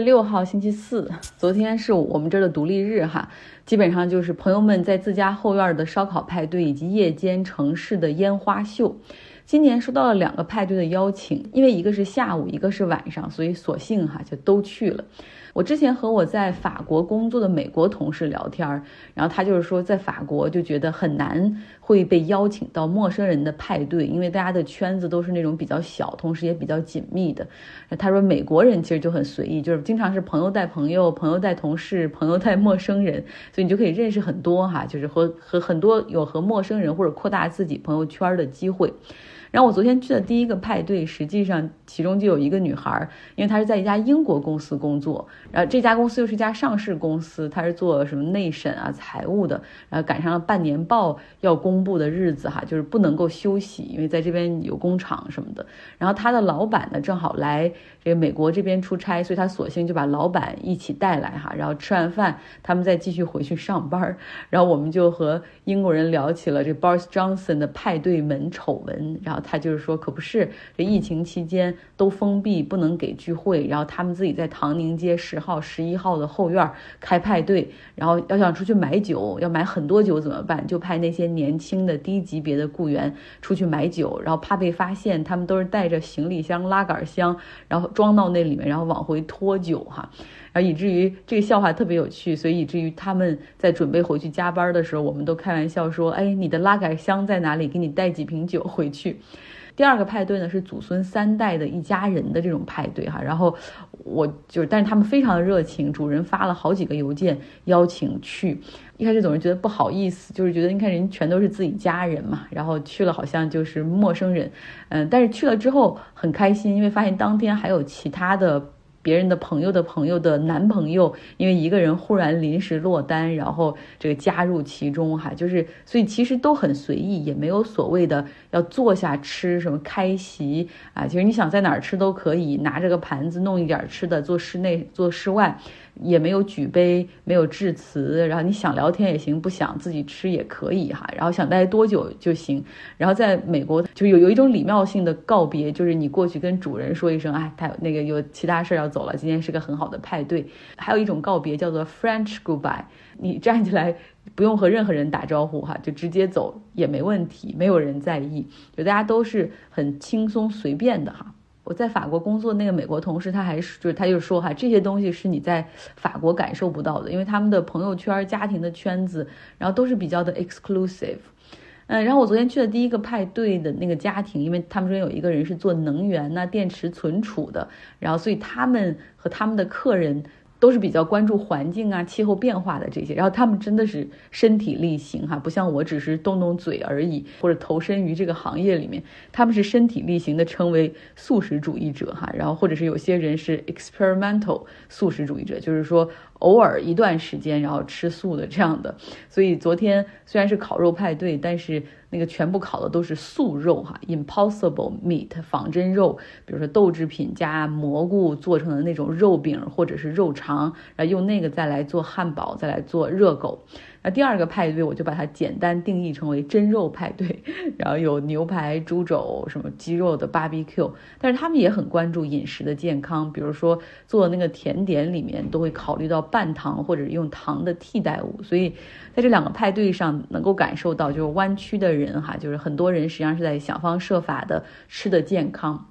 六号星期四，昨天是我们这儿的独立日哈，基本上就是朋友们在自家后院的烧烤派对以及夜间城市的烟花秀。今年收到了两个派对的邀请，因为一个是下午，一个是晚上，所以索性哈就都去了。我之前和我在法国工作的美国同事聊天儿，然后他就是说，在法国就觉得很难会被邀请到陌生人的派对，因为大家的圈子都是那种比较小，同时也比较紧密的。他说美国人其实就很随意，就是经常是朋友带朋友，朋友带同事，朋友带陌生人，所以你就可以认识很多哈，就是和和很多有和陌生人或者扩大自己朋友圈的机会。然后我昨天去的第一个派对，实际上其中就有一个女孩，因为她是在一家英国公司工作，然后这家公司又是一家上市公司，她是做什么内审啊、财务的，然后赶上了半年报要公布的日子哈，就是不能够休息，因为在这边有工厂什么的。然后她的老板呢正好来这美国这边出差，所以他索性就把老板一起带来哈，然后吃完饭他们再继续回去上班。然后我们就和英国人聊起了这 Boris Johnson 的派对门丑闻，然后。他就是说，可不是这疫情期间都封闭，不能给聚会，然后他们自己在唐宁街十号、十一号的后院开派对，然后要想出去买酒，要买很多酒怎么办？就派那些年轻的低级别的雇员出去买酒，然后怕被发现，他们都是带着行李箱、拉杆箱，然后装到那里面，然后往回拖酒哈，然后以至于这个笑话特别有趣，所以以至于他们在准备回去加班的时候，我们都开玩笑说：“哎，你的拉杆箱在哪里？给你带几瓶酒回去。”第二个派对呢是祖孙三代的一家人的这种派对哈，然后我就是，但是他们非常的热情，主人发了好几个邮件邀请去，一开始总是觉得不好意思，就是觉得你看人全都是自己家人嘛，然后去了好像就是陌生人，嗯，但是去了之后很开心，因为发现当天还有其他的。别人的朋友的朋友的男朋友，因为一个人忽然临时落单，然后这个加入其中哈，就是所以其实都很随意，也没有所谓的要坐下吃什么开席啊，其实你想在哪儿吃都可以，拿着个盘子弄一点吃的，做室内做室外。也没有举杯，没有致辞，然后你想聊天也行，不想自己吃也可以哈，然后想待多久就行。然后在美国就有有一种礼貌性的告别，就是你过去跟主人说一声，哎，他那个有其他事要走了，今天是个很好的派对。还有一种告别叫做 French goodbye，你站起来不用和任何人打招呼哈，就直接走也没问题，没有人在意，就大家都是很轻松随便的哈。我在法国工作那个美国同事，他还是就是他就说哈，这些东西是你在法国感受不到的，因为他们的朋友圈、家庭的圈子，然后都是比较的 exclusive。嗯，然后我昨天去的第一个派对的那个家庭，因为他们中间有一个人是做能源呐、电池存储的，然后所以他们和他们的客人。都是比较关注环境啊、气候变化的这些，然后他们真的是身体力行哈，不像我只是动动嘴而已，或者投身于这个行业里面，他们是身体力行的称为素食主义者哈，然后或者是有些人是 experimental 素食主义者，就是说。偶尔一段时间，然后吃素的这样的，所以昨天虽然是烤肉派对，但是那个全部烤的都是素肉哈，impossible meat 仿真肉，比如说豆制品加蘑菇做成的那种肉饼或者是肉肠，然后用那个再来做汉堡，再来做热狗。那第二个派对，我就把它简单定义成为真肉派对，然后有牛排、猪肘、什么鸡肉的 barbecue，但是他们也很关注饮食的健康，比如说做那个甜点里面都会考虑到半糖或者用糖的替代物，所以在这两个派对上能够感受到，就是湾区的人哈，就是很多人实际上是在想方设法的吃的健康。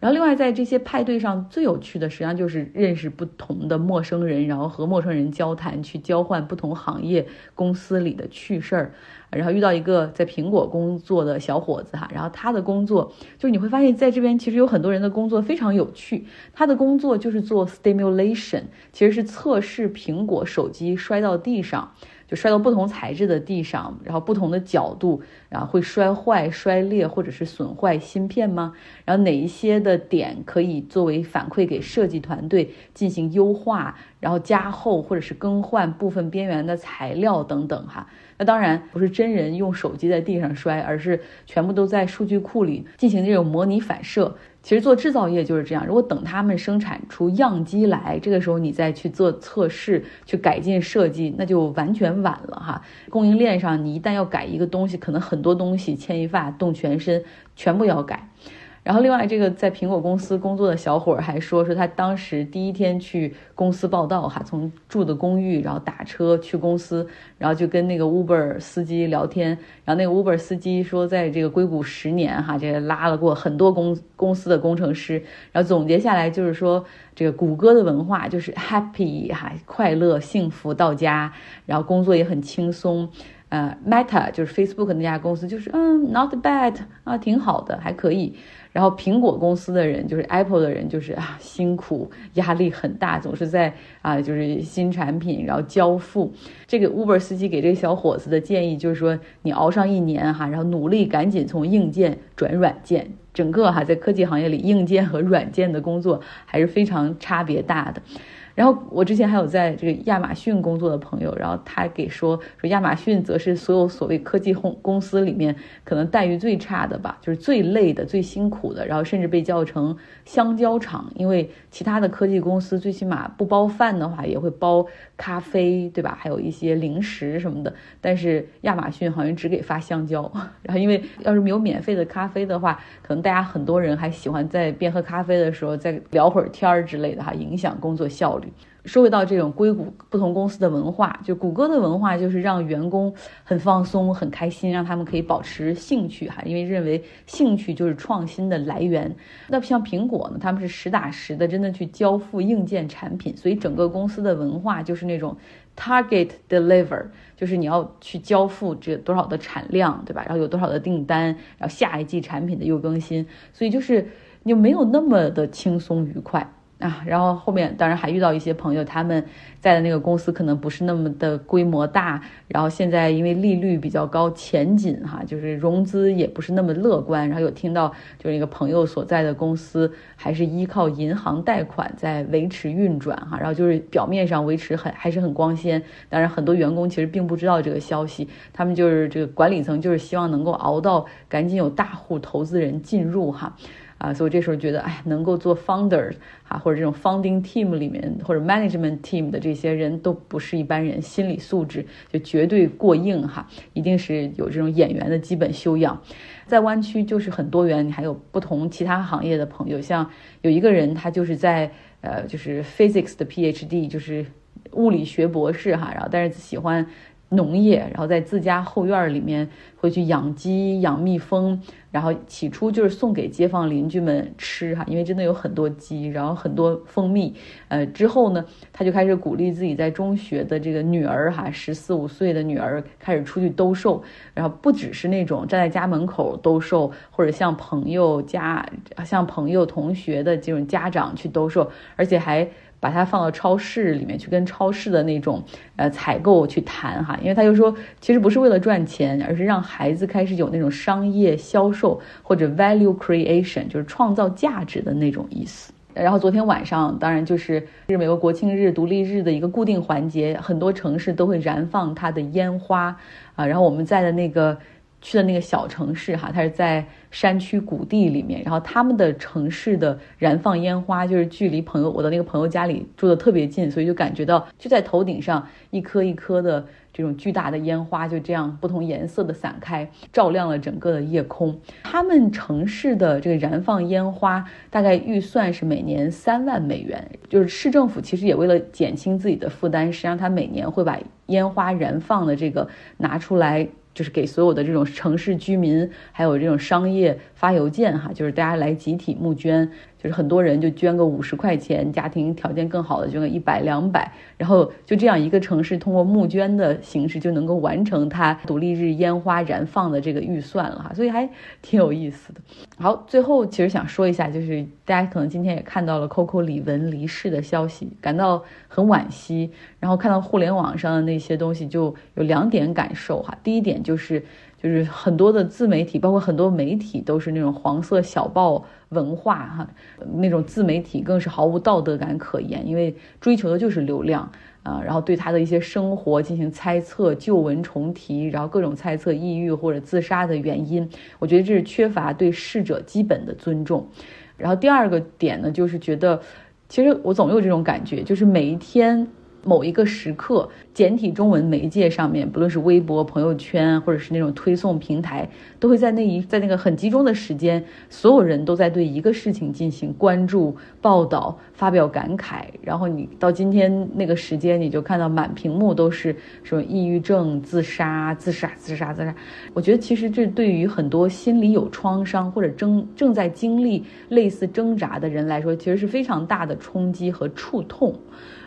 然后，另外在这些派对上最有趣的，实际上就是认识不同的陌生人，然后和陌生人交谈，去交换不同行业公司里的趣事儿。然后遇到一个在苹果工作的小伙子哈，然后他的工作就是你会发现在这边其实有很多人的工作非常有趣。他的工作就是做 stimulation，其实是测试苹果手机摔到地上。就摔到不同材质的地上，然后不同的角度，然后会摔坏、摔裂或者是损坏芯片吗？然后哪一些的点可以作为反馈给设计团队进行优化，然后加厚或者是更换部分边缘的材料等等哈？那当然不是真人用手机在地上摔，而是全部都在数据库里进行这种模拟反射。其实做制造业就是这样，如果等他们生产出样机来，这个时候你再去做测试、去改进设计，那就完全晚了哈。供应链上，你一旦要改一个东西，可能很多东西牵一发动全身，全部要改。然后另外这个在苹果公司工作的小伙儿还说，说他当时第一天去公司报道哈，从住的公寓然后打车去公司，然后就跟那个 Uber 司机聊天，然后那个 Uber 司机说，在这个硅谷十年哈，这拉了过很多公公司的工程师，然后总结下来就是说，这个谷歌的文化就是 happy 哈，快乐幸福到家，然后工作也很轻松。呃，Meta 就是 Facebook 那家公司，就是嗯，not bad 啊，挺好的，还可以。然后苹果公司的人，就是 Apple 的人，就是啊，辛苦，压力很大，总是在啊，就是新产品，然后交付。这个 Uber 司机给这个小伙子的建议就是说，你熬上一年哈，然后努力赶紧从硬件转软件。整个哈，在科技行业里，硬件和软件的工作还是非常差别大的。然后我之前还有在这个亚马逊工作的朋友，然后他给说说亚马逊则是所有所谓科技公公司里面可能待遇最差的吧，就是最累的、最辛苦的，然后甚至被叫成香蕉厂，因为其他的科技公司最起码不包饭的话也会包咖啡，对吧？还有一些零食什么的，但是亚马逊好像只给发香蕉。然后因为要是没有免费的咖啡的话，可能大家很多人还喜欢在边喝咖啡的时候再聊会儿天儿之类的哈，影响工作效率。说回到这种硅谷不同公司的文化，就谷歌的文化就是让员工很放松、很开心，让他们可以保持兴趣哈，因为认为兴趣就是创新的来源。那像苹果呢，他们是实打实的，真的去交付硬件产品，所以整个公司的文化就是那种 target deliver，就是你要去交付这多少的产量，对吧？然后有多少的订单，然后下一季产品的又更新，所以就是就没有那么的轻松愉快。啊，然后后面当然还遇到一些朋友，他们在的那个公司可能不是那么的规模大，然后现在因为利率比较高，前景哈就是融资也不是那么乐观，然后有听到就是一个朋友所在的公司还是依靠银行贷款在维持运转哈，然后就是表面上维持很还是很光鲜，当然很多员工其实并不知道这个消息，他们就是这个管理层就是希望能够熬到赶紧有大户投资人进入哈。啊所以这时候觉得，哎，能够做 founder 啊，或者这种 founding team 里面或者 management team 的这些人都不是一般人，心理素质就绝对过硬哈，一定是有这种演员的基本修养。在湾区就是很多元，你还有不同其他行业的朋友，像有一个人他就是在呃就是 physics 的 PhD，就是物理学博士哈，然后但是喜欢。农业，然后在自家后院里面会去养鸡、养蜜蜂，然后起初就是送给街坊邻居们吃哈，因为真的有很多鸡，然后很多蜂蜜。呃，之后呢，他就开始鼓励自己在中学的这个女儿哈，十四五岁的女儿开始出去兜售，然后不只是那种站在家门口兜售，或者像朋友家、像朋友同学的这种家长去兜售，而且还。把它放到超市里面去，跟超市的那种呃采购去谈哈，因为他就说，其实不是为了赚钱，而是让孩子开始有那种商业销售或者 value creation，就是创造价值的那种意思。然后昨天晚上，当然就是是美国国庆日、独立日的一个固定环节，很多城市都会燃放它的烟花啊。然后我们在的那个。去的那个小城市哈，它是在山区谷地里面，然后他们的城市的燃放烟花就是距离朋友我的那个朋友家里住的特别近，所以就感觉到就在头顶上一颗一颗的这种巨大的烟花就这样不同颜色的散开，照亮了整个的夜空。他们城市的这个燃放烟花大概预算是每年三万美元，就是市政府其实也为了减轻自己的负担，实际上他每年会把烟花燃放的这个拿出来。就是给所有的这种城市居民，还有这种商业发邮件哈，就是大家来集体募捐。就是很多人就捐个五十块钱，家庭条件更好的捐个一百两百，然后就这样一个城市通过募捐的形式就能够完成它独立日烟花燃放的这个预算了哈，所以还挺有意思的。好，最后其实想说一下，就是大家可能今天也看到了 Coco 李玟离世的消息，感到很惋惜。然后看到互联网上的那些东西，就有两点感受哈。第一点就是。就是很多的自媒体，包括很多媒体，都是那种黄色小报文化哈，那种自媒体更是毫无道德感可言，因为追求的就是流量啊，然后对他的一些生活进行猜测、旧闻重提，然后各种猜测抑郁或者自杀的原因，我觉得这是缺乏对逝者基本的尊重。然后第二个点呢，就是觉得，其实我总有这种感觉，就是每一天。某一个时刻，简体中文媒介上面，不论是微博、朋友圈，或者是那种推送平台，都会在那一在那个很集中的时间，所有人都在对一个事情进行关注、报道、发表感慨。然后你到今天那个时间，你就看到满屏幕都是什么抑郁症、自杀、自杀、自杀、自杀。我觉得其实这对于很多心理有创伤或者正正在经历类似挣扎的人来说，其实是非常大的冲击和触痛。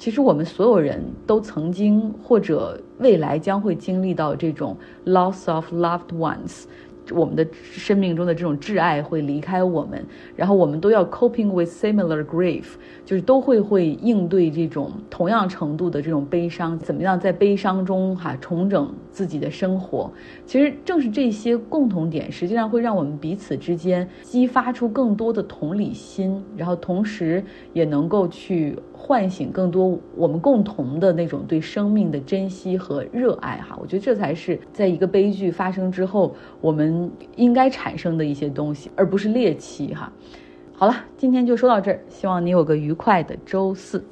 其实我们所有人都曾经或者未来将会经历到这种 loss of loved ones。我们的生命中的这种挚爱会离开我们，然后我们都要 coping with similar grief，就是都会会应对这种同样程度的这种悲伤，怎么样在悲伤中哈重整自己的生活？其实正是这些共同点，实际上会让我们彼此之间激发出更多的同理心，然后同时也能够去。唤醒更多我们共同的那种对生命的珍惜和热爱哈，我觉得这才是在一个悲剧发生之后我们应该产生的一些东西，而不是猎奇哈。好了，今天就说到这儿，希望你有个愉快的周四。